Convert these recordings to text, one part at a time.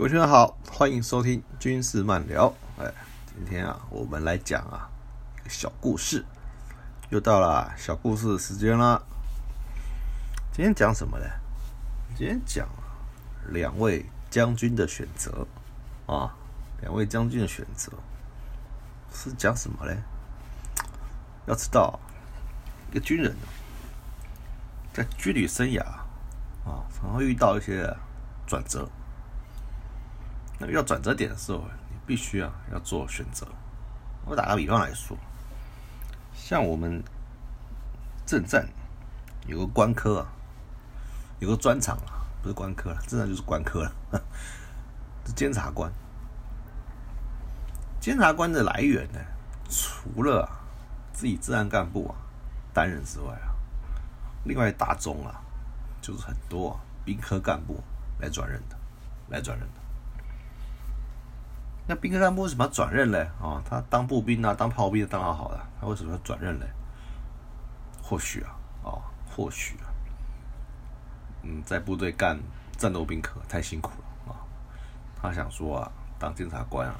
各位听众好，欢迎收听军事漫聊。哎，今天啊，我们来讲啊一个小故事，又到了小故事的时间啦。今天讲什么呢？今天讲两位将军的选择啊，两位将军的选择是讲什么呢？要知道，一个军人在军旅生涯啊，常会遇到一些转折。那遇到转折点的时候，你必须啊要做选择。我打个比方来说，像我们政战有个官科啊，有个专长啊，不是官科了，政战就是官科了，是监察官。监察官的来源呢，除了自己治安干部啊担任之外啊，另外大宗啊，就是很多啊兵科干部来转任的，来转任的。那兵科干部为什么要转任呢？啊，他当步兵啊，当炮兵当好好的，他为什么要转任呢？或许啊，哦，或许啊，嗯，在部队干战斗兵科太辛苦了啊，他想说啊，当检察官啊，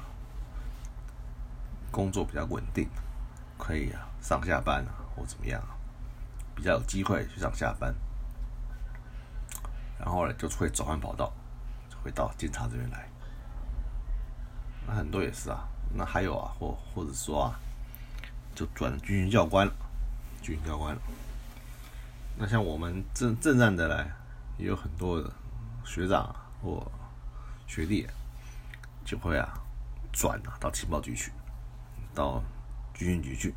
工作比较稳定，可以啊，上下班啊，或怎么样啊，比较有机会去上下班，然后呢，就会转换跑道，会到警察这边来。那很多也是啊，那还有啊，或或者说啊，就转军训教官了，军训教官了。那像我们正正战的嘞，也有很多的学长或学弟，就会啊转啊到情报局去，到军训局去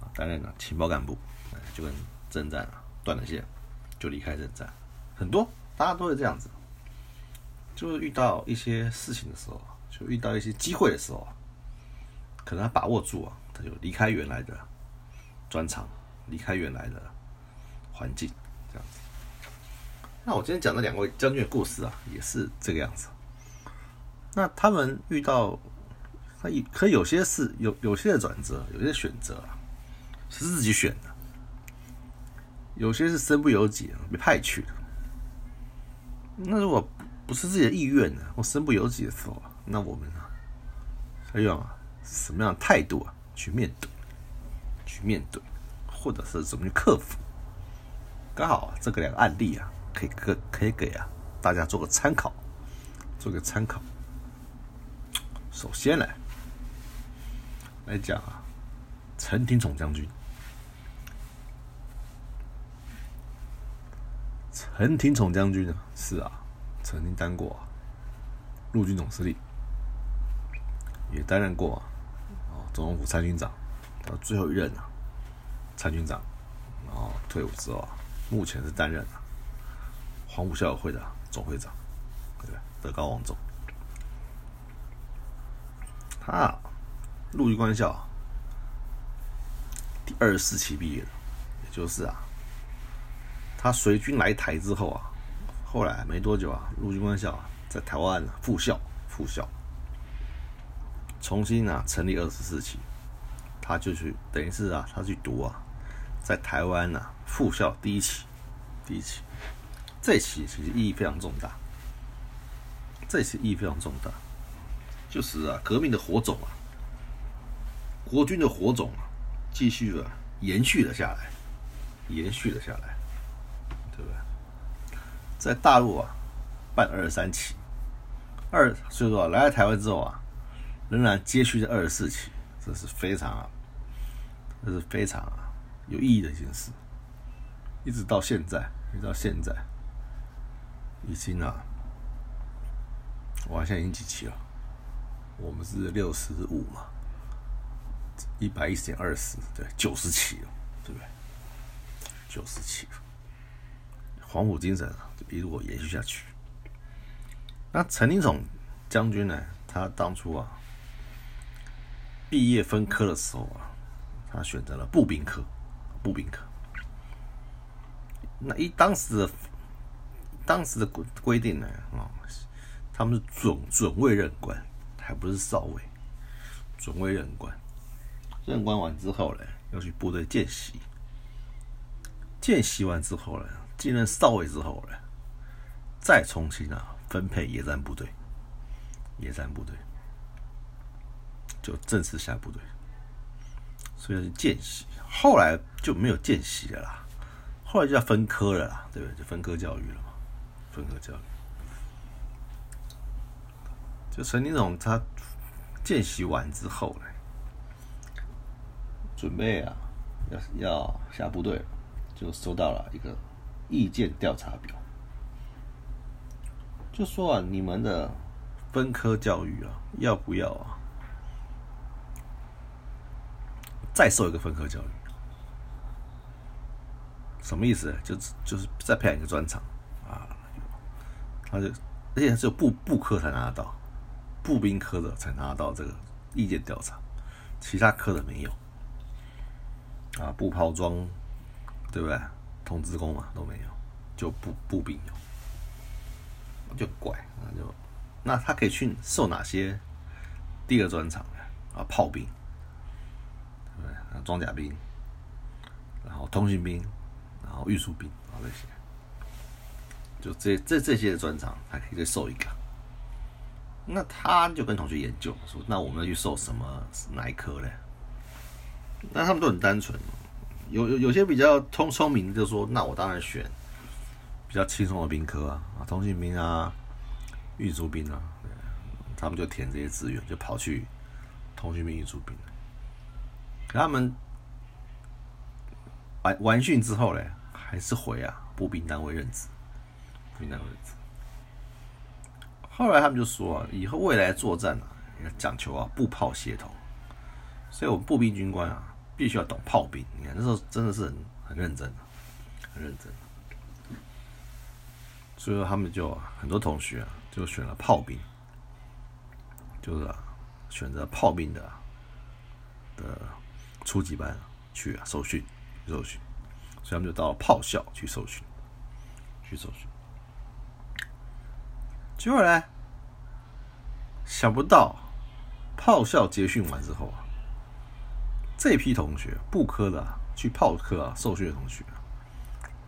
啊担任了情报干部，就跟正战啊断了线，就离开正战。很多大家都是这样子，就是遇到一些事情的时候。就遇到一些机会的时候可能他把握住啊，他就离开原来的专长，离开原来的环境，这样子。那我今天讲的两位将军的故事啊，也是这个样子。那他们遇到他以，可有些是有有些的转折，有些选择啊是自己选的，有些是身不由己被派去的。那如果不是自己的意愿呢，或身不由己的时候。那我们啊，要用啊什么样的态度啊去面对，去面对，或者是怎么去克服？刚好啊，这个两个案例啊，可以可可以给啊大家做个参考，做个参考。首先来来讲啊，陈廷宠将军，陈廷宠将军呢是啊，曾经当过陆军总司令。也担任过啊，总统府参军长，到最后一任啊，参军长，然后退伍之后啊，目前是担任啊，黄埔校友会的总会长，对不对？德高望重。他陆军官校第二十四期毕业的，也就是啊，他随军来台之后啊，后来没多久啊，陆军官校在台湾复校，复校。重新啊成立二十四期，他就去等于是啊，他去读啊，在台湾呐复校第一期，第一期，这期其实意义非常重大，这期意义非常重大，就是啊革命的火种啊，国军的火种啊，继续啊延续了下来，延续了下来，对不对？在大陆啊办二十三期，二所以说来了台湾之后啊。仍然接续着二十四期，这是非常啊，这是非常啊有意义的一件事。一直到现在，一直到现在，已经啊，我现在已经几期了？我们是六十五嘛，一百一十点二十，对，九十期了，对不对？九十期，黄埔精神啊，就一路延续下去。那陈林总将军呢？他当初啊。毕业分科的时候啊，他选择了步兵科，步兵科。那一当时的当时的规规定呢啊，他们是准准尉任官，还不是少尉，准尉任官。任官完之后呢，要去部队见习，见习完之后呢，进任少尉之后呢，再重新啊分配野战部队，野战部队，就正式下部队，所以是见习。后来就没有见习了啦，后来就要分科了啦，对不对？就分科教育了嘛，分科教育。就陈林总他见习完之后呢，准备啊要要下部队，就收到了一个意见调查表，就说啊，你们的分科教育啊，要不要啊？再受一个分科教育，什么意思？就就是再培养一个专长啊，他就而且只有部部科才拿得到。步兵科的才拿到这个意见调查，其他科的没有。啊，步炮装，对不对？通知工嘛都没有，就步步兵有，就怪那就那他可以去受哪些第二专长啊？炮兵，装甲兵，然后通讯兵，然后运输兵啊这些，就这这这些专长还可以再受一个。那他就跟同学研究说：“那我们要去受什么哪一科嘞？”那他们都很单纯，有有有些比较聪聪明，就说：“那我当然选比较轻松的兵科啊，啊，通信兵啊，运输兵啊。”他们就填这些志愿，就跑去通讯兵、运输兵。他们完完训之后嘞，还是回啊步兵单位任职，步兵单位任职。后来他们就说啊，以后未来作战啊，要讲求啊步炮协同，所以我们步兵军官啊，必须要懂炮兵。你看那时候真的是很很认真很认真。所以说他们就很多同学啊，就选了炮兵，就是啊选择炮兵的的初级班去啊受训受训，所以他们就到炮校去受训，去受训。结果呢？想不到炮校结训完之后啊，这批同学布科的去炮科啊受训的同学，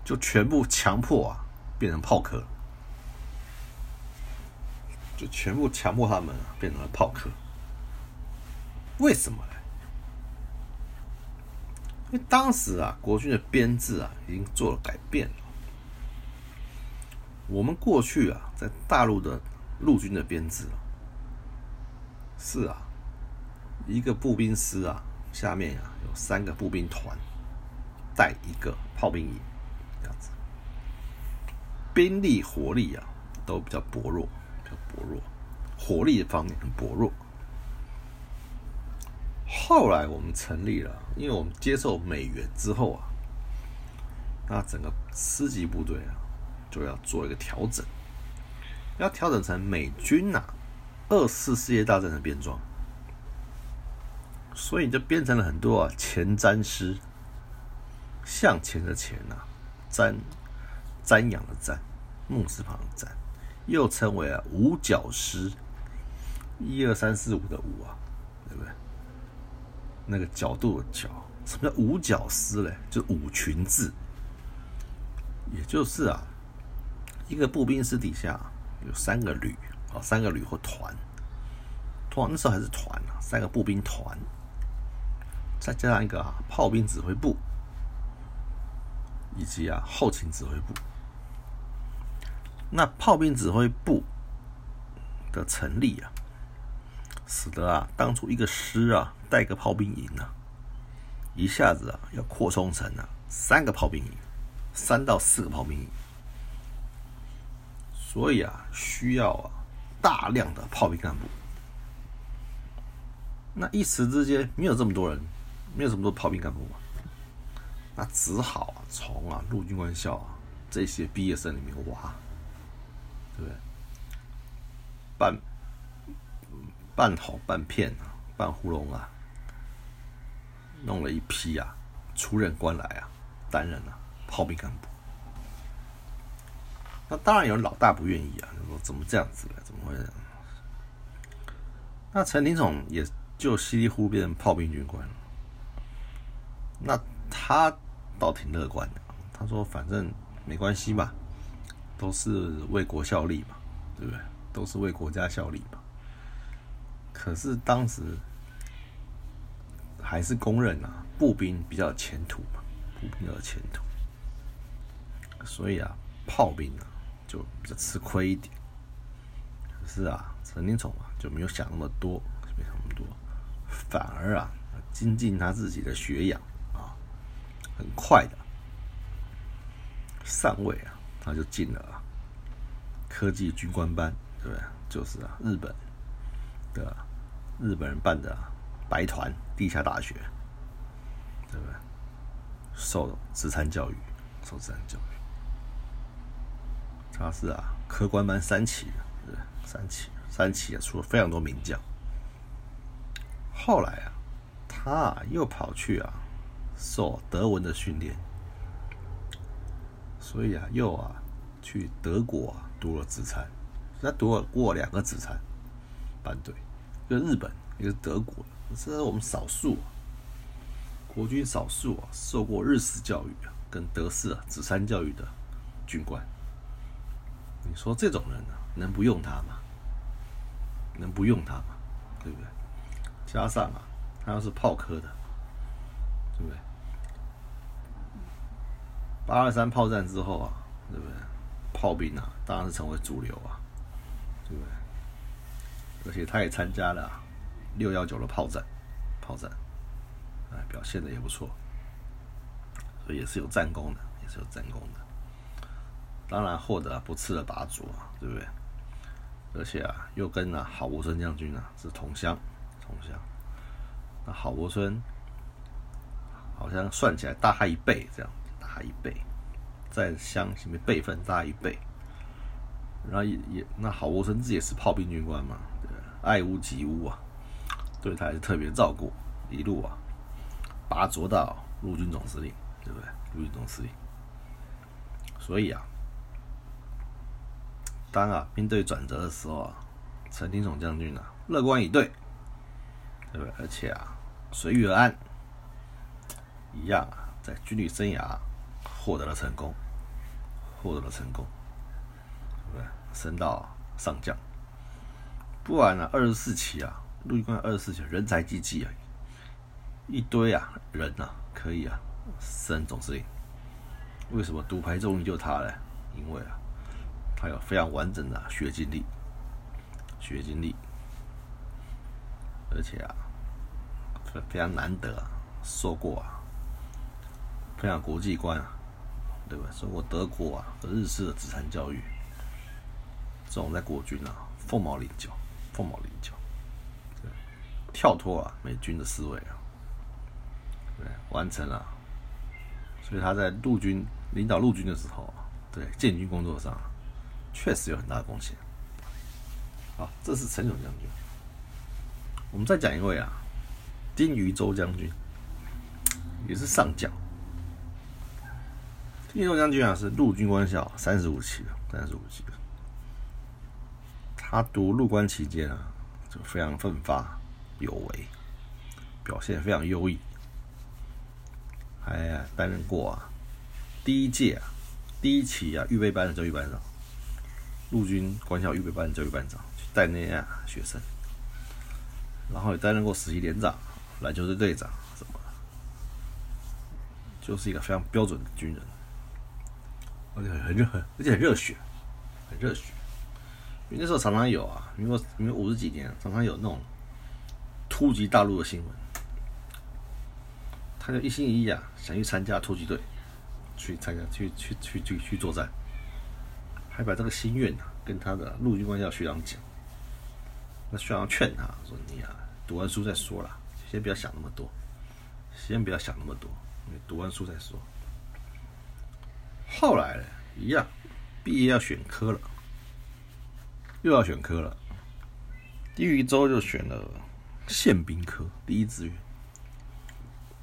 就全部强迫啊变成炮科，就全部强迫他们啊变成了炮科。为什么呢？因为当时啊国军的编制啊已经做了改变了。我们过去啊，在大陆的陆军的编制，是啊，一个步兵师啊，下面啊有三个步兵团，带一个炮兵营，这样子，兵力火力啊都比较薄弱，比较薄弱，火力方面很薄弱。后来我们成立了，因为我们接受美元之后啊，那整个师级部队啊。就要做一个调整，要调整成美军呐，二次世界大战的编装，所以就变成了很多啊前瞻师，向前的前呐，瞻瞻仰的瞻，木字旁的瞻，又称为啊五角师，一二三四五的五啊，那个角度的角，什么叫五角师嘞？就五群字，也就是啊。一个步兵师底下有三个旅啊，三个旅或团，团那时候还是团啊，三个步兵团，再加上一个啊炮兵指挥部，以及啊后勤指挥部。那炮兵指挥部的成立啊，使得啊当初一个师啊带个炮兵营啊，一下子啊要扩充成啊三个炮兵营，三到四个炮兵营。所以啊，需要啊大量的炮兵干部。那一时之间没有这么多人，没有这么多炮兵干部嘛，那只好啊从啊陆军官校啊这些毕业生里面挖，对不对？半半好半片啊，半糊弄啊，弄了一批啊出任官来啊，担任啊炮兵干部。那当然有老大不愿意啊，说怎么这样子了？怎么会？那陈廷宠也就稀里糊涂变成炮兵军官了。那他倒挺乐观的，他说反正没关系嘛，都是为国效力嘛，对不对？都是为国家效力嘛。可是当时还是公认啊，步兵比较有前途嘛，步兵比较有前途，所以啊，炮兵啊就比较吃亏一点。是啊，陈林宠啊就没有想那么多，没想那么多，反而啊精进他自己的学养啊，很快的上位啊，他就进了科技军官班，对不对？就是啊，日本的日本人办的白团地下大学，对不对？受自参教育，受自参教育，他是啊，科官班三期的，对对？三期，三期啊，出了非常多名将。后来啊，他又跑去啊，受德文的训练，所以啊，又啊，去德国，读了职参。他读了过两个职参班队，就日本，一个德国的，这是我们少数国军少数啊受过日式教育啊跟德式啊子参教育的军官。你说这种人呢，能不用他吗？能不用他吗？对不对？加上啊，他要是炮科的，对不对？八二三炮战之后啊，对不对？炮兵啊，当然是成为主流啊。对不对？而且他也参加了六幺九的炮战，炮战，哎，表现的也不错，所以也是有战功的，也是有战功的。当然获得不次的拔擢啊，对不对？而且啊，又跟啊郝柏村将军啊是同乡，同乡。那郝柏村好像算起来大他一倍，这样大他一倍，在乡里面辈分大一倍。然后也也那郝柏村自己也是炮兵军官嘛，对爱屋及乌啊，对他还是特别照顾，一路啊拔擢到陆军总司令，对不对？陆军总司令。所以啊，当啊兵队转折的时候啊，陈廷宠将军啊乐观以对，对不对？而且啊随遇而安，一样啊在军旅生涯获得了成功，获得了成功。对不对升到上将，不然呢？二十四期啊，陆军官二十四期人才济济啊，一堆啊人啊，可以啊升总司令。为什么独排众议就他呢？因为啊，他有非常完整的学经历，学经历，而且啊，非非常难得，啊受过啊，非常国际观啊，对吧？受过德国啊和日式的资产教育。这种在国军啊，凤毛麟角，凤毛麟角，跳脱啊美军的思维啊，对，完成了，所以他在陆军领导陆军的时候，对建军工作上确实有很大的贡献。好，这是陈勇将军。我们再讲一位啊，丁于周将军，也是上将。丁于洲将军啊，是陆军官校三十五期的，三十五期的。他读入关期间啊，就非常奋发有为，表现非常优异，还担任过啊第一届啊第一期啊预备班的教育班长，陆军官校预备班的教育班长，去带那些学生，然后也担任过实习连长、篮球队队长什么，就是一个非常标准的军人，而且很热而且很热血，很热血。因为那时候常常有啊，民国民国五十几年，常常有那种突击大陆的新闻，他就一心一意啊，想去参加突击队，去参加去去去去去作战，还把这个心愿啊跟他的陆军官校学长讲，那学长劝他说：“你啊，读完书再说啦，先不要想那么多，先不要想那么多，你读完书再说。”后来呢，一样，毕业要选科了。又要选科了，丁于洲就选了宪兵科第一志愿，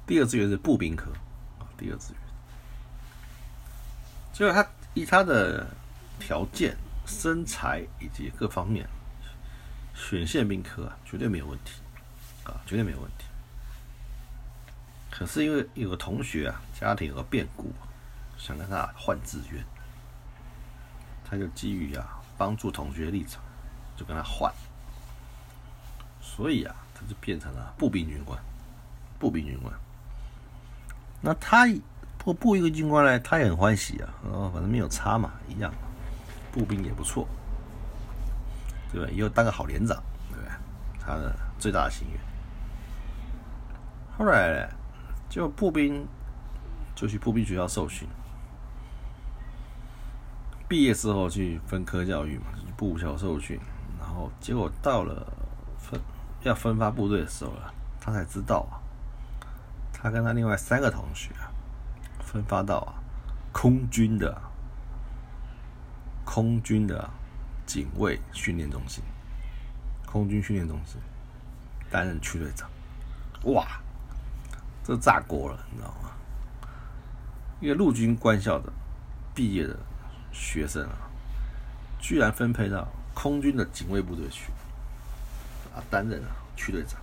第二志愿是步兵科啊，第二志愿。结果他以他的条件、身材以及各方面，选宪兵科啊，绝对没有问题啊，绝对没有问题。可是因为有个同学啊，家庭有个变故，想跟他换志愿，他就基于啊。帮助同学立场，就跟他换，所以啊，他就变成了步兵军官。步兵军官，那他步步一个军官呢，他也很欢喜啊。哦，反正没有差嘛，一样，步兵也不错，对吧？以后当个好连长，对不对？他的最大的心愿。后来就步兵就去步兵学校受训，毕业之后去分科教育嘛，去步校受训，然后结果到了分要分发部队的时候了，他才知道啊，他跟他另外三个同学啊，分发到啊空军的空军的警卫训练中心，空军训练中心担任区队长，哇！这炸锅了，你知道吗？一个陆军官校的毕业的学生啊，居然分配到空军的警卫部队去，啊，担任啊区队长。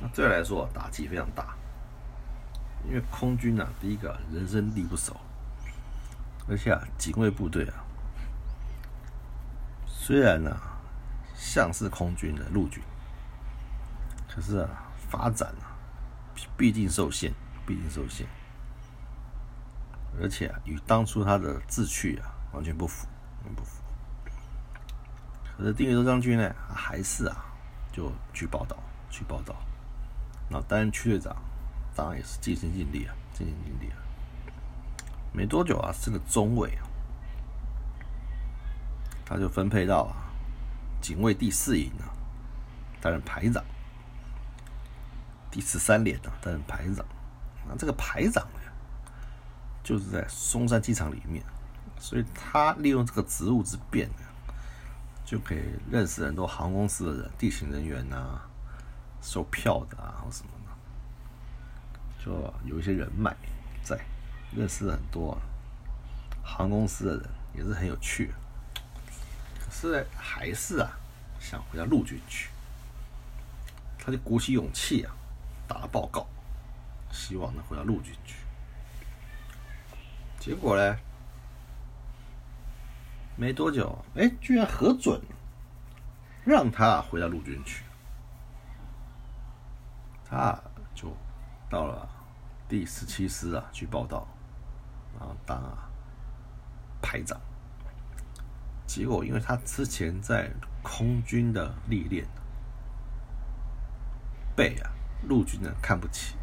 那对来说打击非常大，因为空军啊，第一个人生地不熟，而且啊，警卫部队啊，虽然呢像是空军的陆军，可是啊，发展啊。毕竟受限，毕竟受限，而且啊，与当初他的志趣啊完全不符，不符。可是丁宇洲将军呢，还是啊就去报道，去报道。那担任区队长，当然也是尽心尽力啊，尽心尽力啊。没多久啊，是个中尉啊，他就分配到啊警卫第四营啊，担任排长。第十三连啊，担任排长。那这个排长呢，就是在松山机场里面，所以他利用这个职务之便呢，就给认识很多航空公司的人、地勤人员呐、售票的啊或什么的，就有一些人脉在，认识很多航空公司的人，也是很有趣。可是还是啊，想回到陆军去，他就鼓起勇气啊。打了报告，希望能回到陆军去。结果呢，没多久，哎，居然核准让他回到陆军去。他就到了第十七师啊去报道，然后当啊排长。结果，因为他之前在空军的历练，被啊。陆军呢看不起，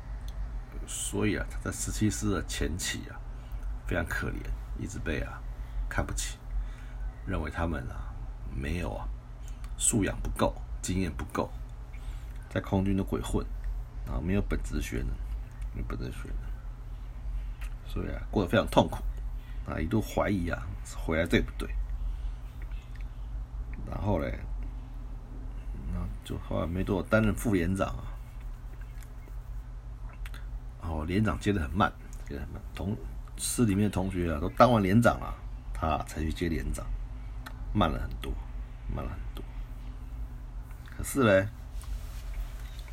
所以啊，他在十七师的前期啊，非常可怜，一直被啊看不起，认为他们啊没有啊素养不够，经验不够，在空军的鬼混，啊没有本职学能，没有本职学能，所以啊过得非常痛苦，啊一度怀疑啊回来对不对，然后嘞，那就后来没多久担任副连长啊。哦，连长接的很慢，接的很慢。同市里面的同学啊，都当完连长了，他才去接连长，慢了很多，慢了很多。可是呢，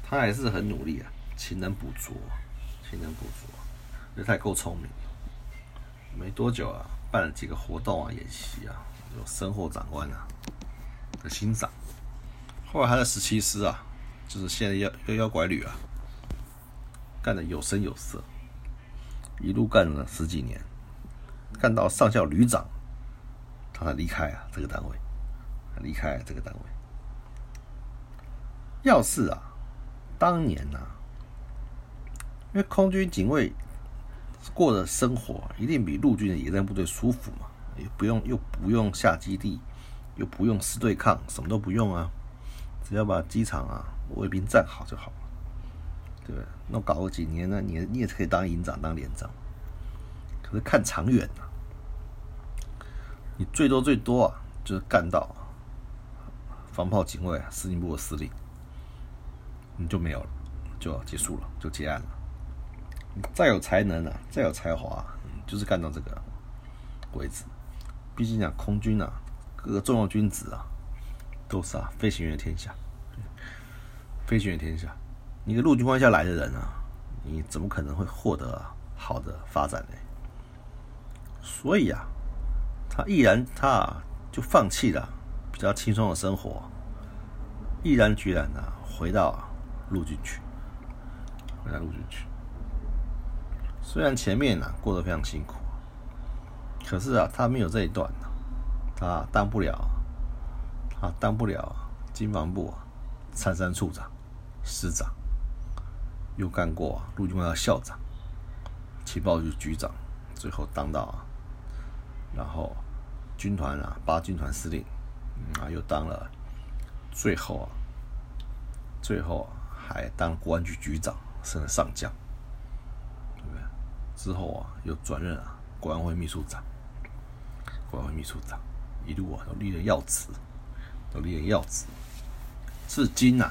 他还是很努力啊，勤能补拙，勤能补拙，这太够聪明。没多久啊，办了几个活动啊，演习啊，有身后长官啊的欣赏。后来他的十七师啊，就是现在妖妖妖拐旅啊。干的有声有色，一路干了十几年，干到上校旅长，他才离开啊这个单位，离开这个单位。要是啊，当年呐，因为空军警卫过的生活一定比陆军的野战部队舒服嘛，也不用又不用下基地，又不用师对抗，什么都不用啊，只要把机场啊卫兵站好就好了。对不对？那搞个几年呢？你你也可以当营长、当连长。可是看长远呐，你最多最多啊，就是干到防炮警卫司令部的司令，你就没有了，就要结束了，就结案了。再有才能啊，再有才华，就是干到这个为止。毕竟讲空军啊，各个重要军职啊，都是啊飞行员天下，飞行员天下。一个陆军官下来的人啊，你怎么可能会获得好的发展呢？所以啊，他毅然他就放弃了比较轻松的生活，毅然决然的回到陆军去，回到陆军去。虽然前面呢过得非常辛苦，可是啊，他没有这一段呢，他当不了，他当不了经防部啊参三处长、师长，又干过陆军官校校长、情报局局长，最后当到，然后军团啊八军团司令，啊又当了，最后啊，最后还当国安局局长，升了上将。对不对之后啊，又转任啊国安会秘书长，国安会秘书长一路啊都历任要职，都历任要职，至今呐，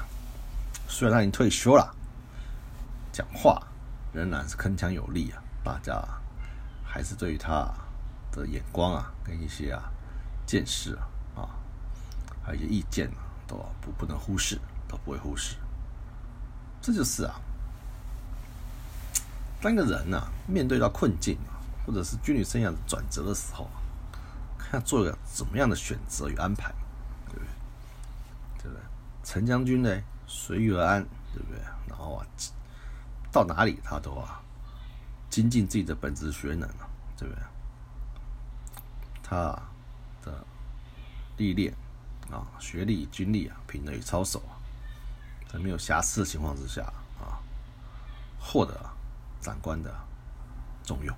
虽然他已经退休了，讲话仍然是铿锵有力啊，大家还是对于他的眼光啊，跟一些啊见识啊啊，还有一些意见啊，都不不能忽视，都不会忽视，这就是啊。当一个人啊，面对到困境啊，或者是军旅生涯的转折的时候啊，看做一个怎么样的选择与安排，对不对？对不对？陈将军呢，随遇而安，对不对？然后啊，到哪里他都啊，精进自己的本职学能啊，对不对？他的历练啊，学历、经历啊，品德与操守啊，在没有瑕疵的情况之下啊，获得。长官的重用。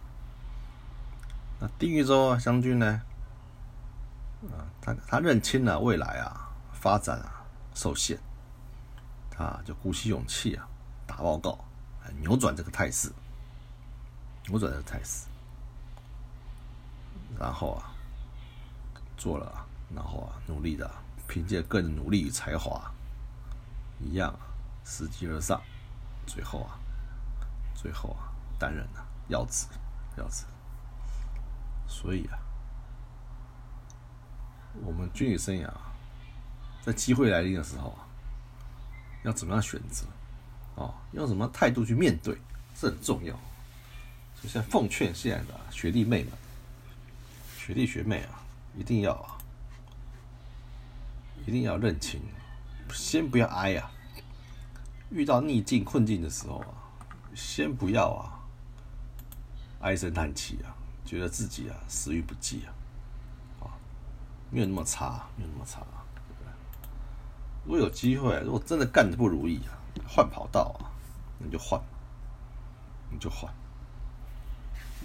那丁玉洲将军呢？啊，他他认清了未来啊发展啊受限，他就鼓起勇气啊打报告，扭转这个态势，扭转这个态势。然后啊做了，然后啊努力的凭借个人努力与才华，一样啊拾级而上，最后啊。最后啊，担任了要职，要职。所以啊，我们军旅生涯啊在机会来临的时候啊，要怎么样选择？哦，用什么态度去面对？这很重要。就像奉劝现在的学弟妹们、学弟学妹啊，一定要啊，一定要认清，先不要哀呀。遇到逆境困境的时候啊。先不要啊，唉声叹气啊，觉得自己啊死于不济啊，啊，没有那么差，没有那么差，如果有机会，如果真的干的不如意啊，换跑道啊，你就换，你就换。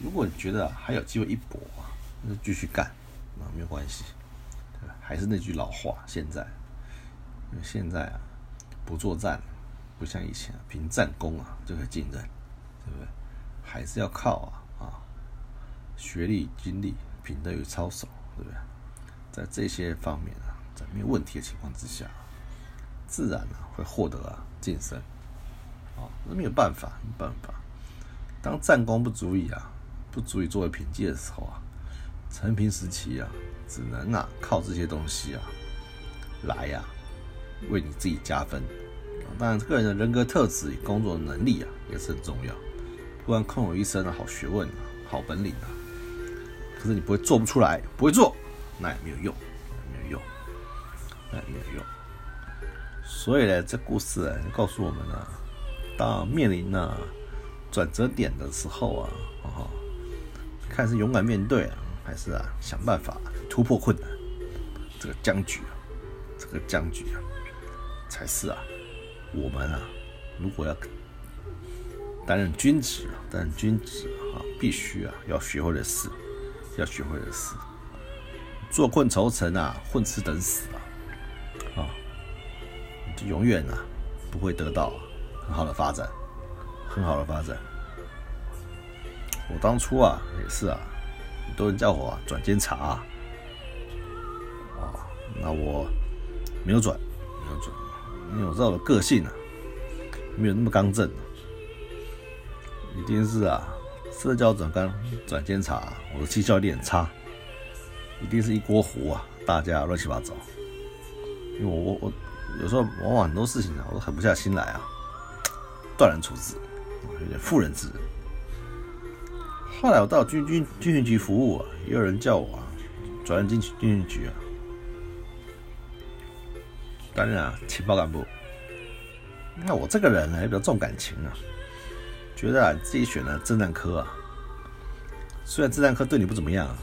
如果你觉得还有机会一搏啊，那就继续干，啊，没有关系，对吧？还是那句老话，现在，因为现在啊，不作战。不像以前凭战功啊就可以进任，对不对？还是要靠啊啊学历、经历、品德与操守，对不对？在这些方面啊，在没有问题的情况之下，自然啊会获得啊晋升。啊，那没有办法，没办法。当战功不足以啊，不足以作为凭借的时候啊，陈平时期啊，只能啊靠这些东西啊来呀为你自己加分。当然，个人的人格特质工作能力啊，也是很重要。不然空有一身的好学问啊、好本领啊，可是你不会做不出来，不会做，那也没有用，没有用，那也没有用。所以呢，这故事啊，告诉我们呢，当面临呢转折点的时候啊，啊，看是勇敢面对啊，还是啊想办法突破困难，这个僵局啊，这个僵局啊，才是啊。我们啊，如果要担任军职啊，担任军职啊，必须啊要学会的事，要学会的事，坐困愁城啊，混吃等死啊，啊，就永远啊不会得到很好的发展，很好的发展。我当初啊也是啊，很多人叫我转监察啊，那我没有转，没有转。因为我知道我的个性啊，没有那么刚正，一定是啊，社交转干转监察，我的绩效有点差，一定是一锅糊啊，大家乱七八糟。因为我我我有时候往往很多事情啊，我都狠不下心来啊，断然处置，有点妇人之仁。后来我到军军军训局服务，也有人叫我，转任军军训局啊。担任啊，情报干部。那我这个人呢，也比较重感情啊，觉得啊，自己选的侦探科啊，虽然侦探科对你不怎么样啊，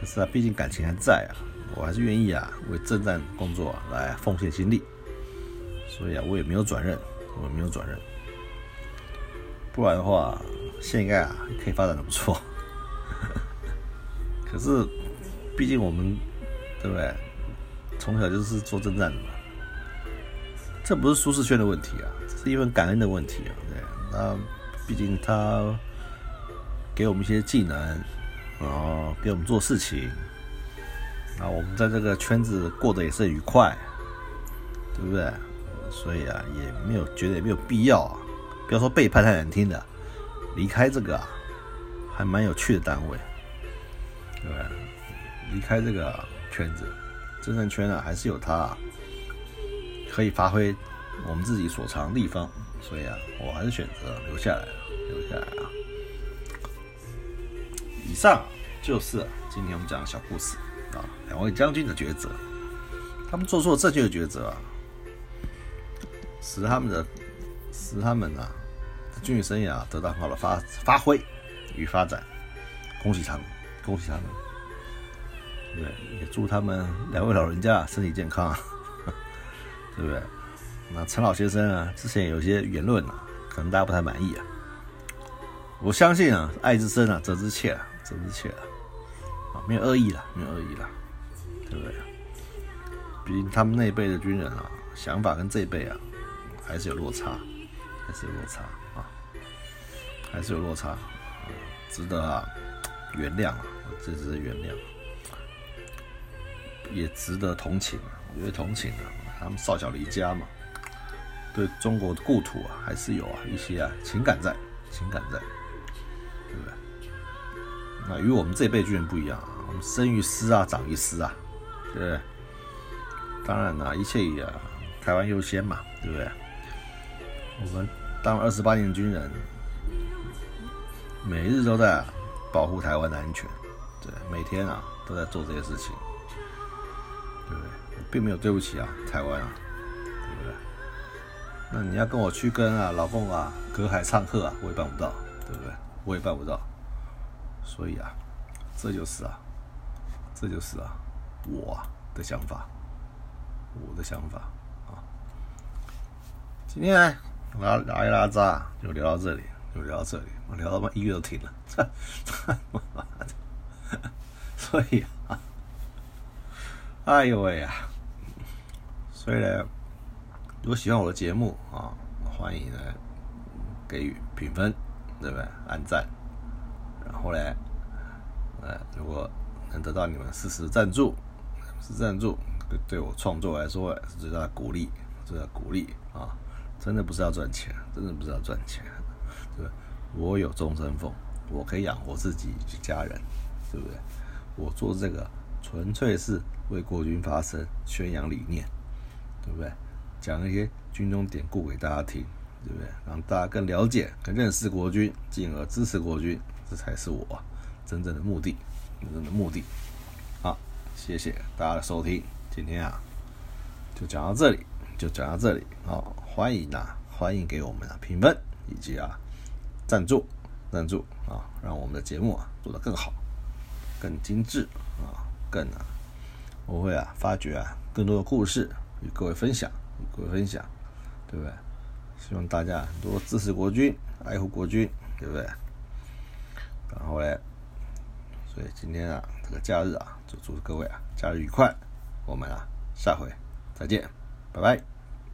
可是啊，毕竟感情还在啊，我还是愿意啊，为侦探工作来奉献心力。所以啊，我也没有转任，我也没有转任。不然的话，现在啊，可以发展的不错。可是，毕竟我们，对不对？从小就是做侦探的嘛，这不是舒适圈的问题啊，是一份感恩的问题啊。对，那毕竟他给我们一些技能，然后给我们做事情，啊，我们在这个圈子过得也是很愉快，对不对？所以啊，也没有觉得也没有必要啊，不要说背叛太难听的，离开这个还蛮有趣的单位。对，离开这个圈子，真正圈啊，还是有它可以发挥我们自己所长的地方，所以啊，我还是选择留下来，留下来啊。以上就是今天我们讲的小故事啊，两位将军的抉择，他们做出了正确的抉择啊，使他们的使他们啊军旅生涯得到很好的发发挥与发展，恭喜他们。恭喜他们，对也祝他们两位老人家身体健康，对不对？那陈老先生啊，之前有些言论啊，可能大家不太满意啊。我相信啊，爱之深啊，责之切啊，责之切啊，啊，没有恶意了，没有恶意了，对不对？毕竟他们那一辈的军人啊，想法跟这一辈啊，还是有落差，还是有落差，还是有落差，值得啊，原谅啊。这只是原谅，也值得同情啊！我觉得同情啊，他们少小离家嘛，对中国的故土啊，还是有啊一些啊情感在，情感在，对不对？那与我们这辈军人不一样啊，我们生于斯啊，长于斯啊，对不对？当然啦，一切以啊台湾优先嘛，对不对？我们当了二十八年军人，每日都在保护台湾的安全。对，每天啊都在做这些事情，对不对？并没有对不起啊，台湾啊，对不对？那你要跟我去跟啊老凤啊隔海唱和啊，我也办不到，对不对？我也办不到，所以啊，这就是啊，这就是啊我的想法，我的想法啊。今天拉拉一拉渣就聊到这里，就聊到这里，我聊到妈音乐都停了，操妈的！所以啊，哎呦喂呀！所以呢，如果喜欢我的节目啊，欢迎呢给予评分，对不对？按赞，然后呢，呃，如果能得到你们适时赞助，是赞助，对对我创作来说是最大的鼓励，最大的鼓励啊！真的不是要赚钱，真的不是要赚钱，对我有终身俸，我可以养活自己及家人。对不对？我做这个纯粹是为国军发声、宣扬理念，对不对？讲一些军中典故给大家听，对不对？让大家更了解、更认识国军，进而支持国军，这才是我真正的目的，真正的目的。好，谢谢大家的收听，今天啊就讲到这里，就讲到这里啊！欢迎啊，欢迎给我们的评分以及啊赞助，赞助啊，让我们的节目啊做得更好。更精致啊，更啊，我会啊发掘啊更多的故事与各位分享，与各位分享，对不对？希望大家多支持国军，爱护国军，对不对？然后嘞，所以今天啊这个假日啊，就祝各位啊假日愉快，我们啊下回再见，拜拜。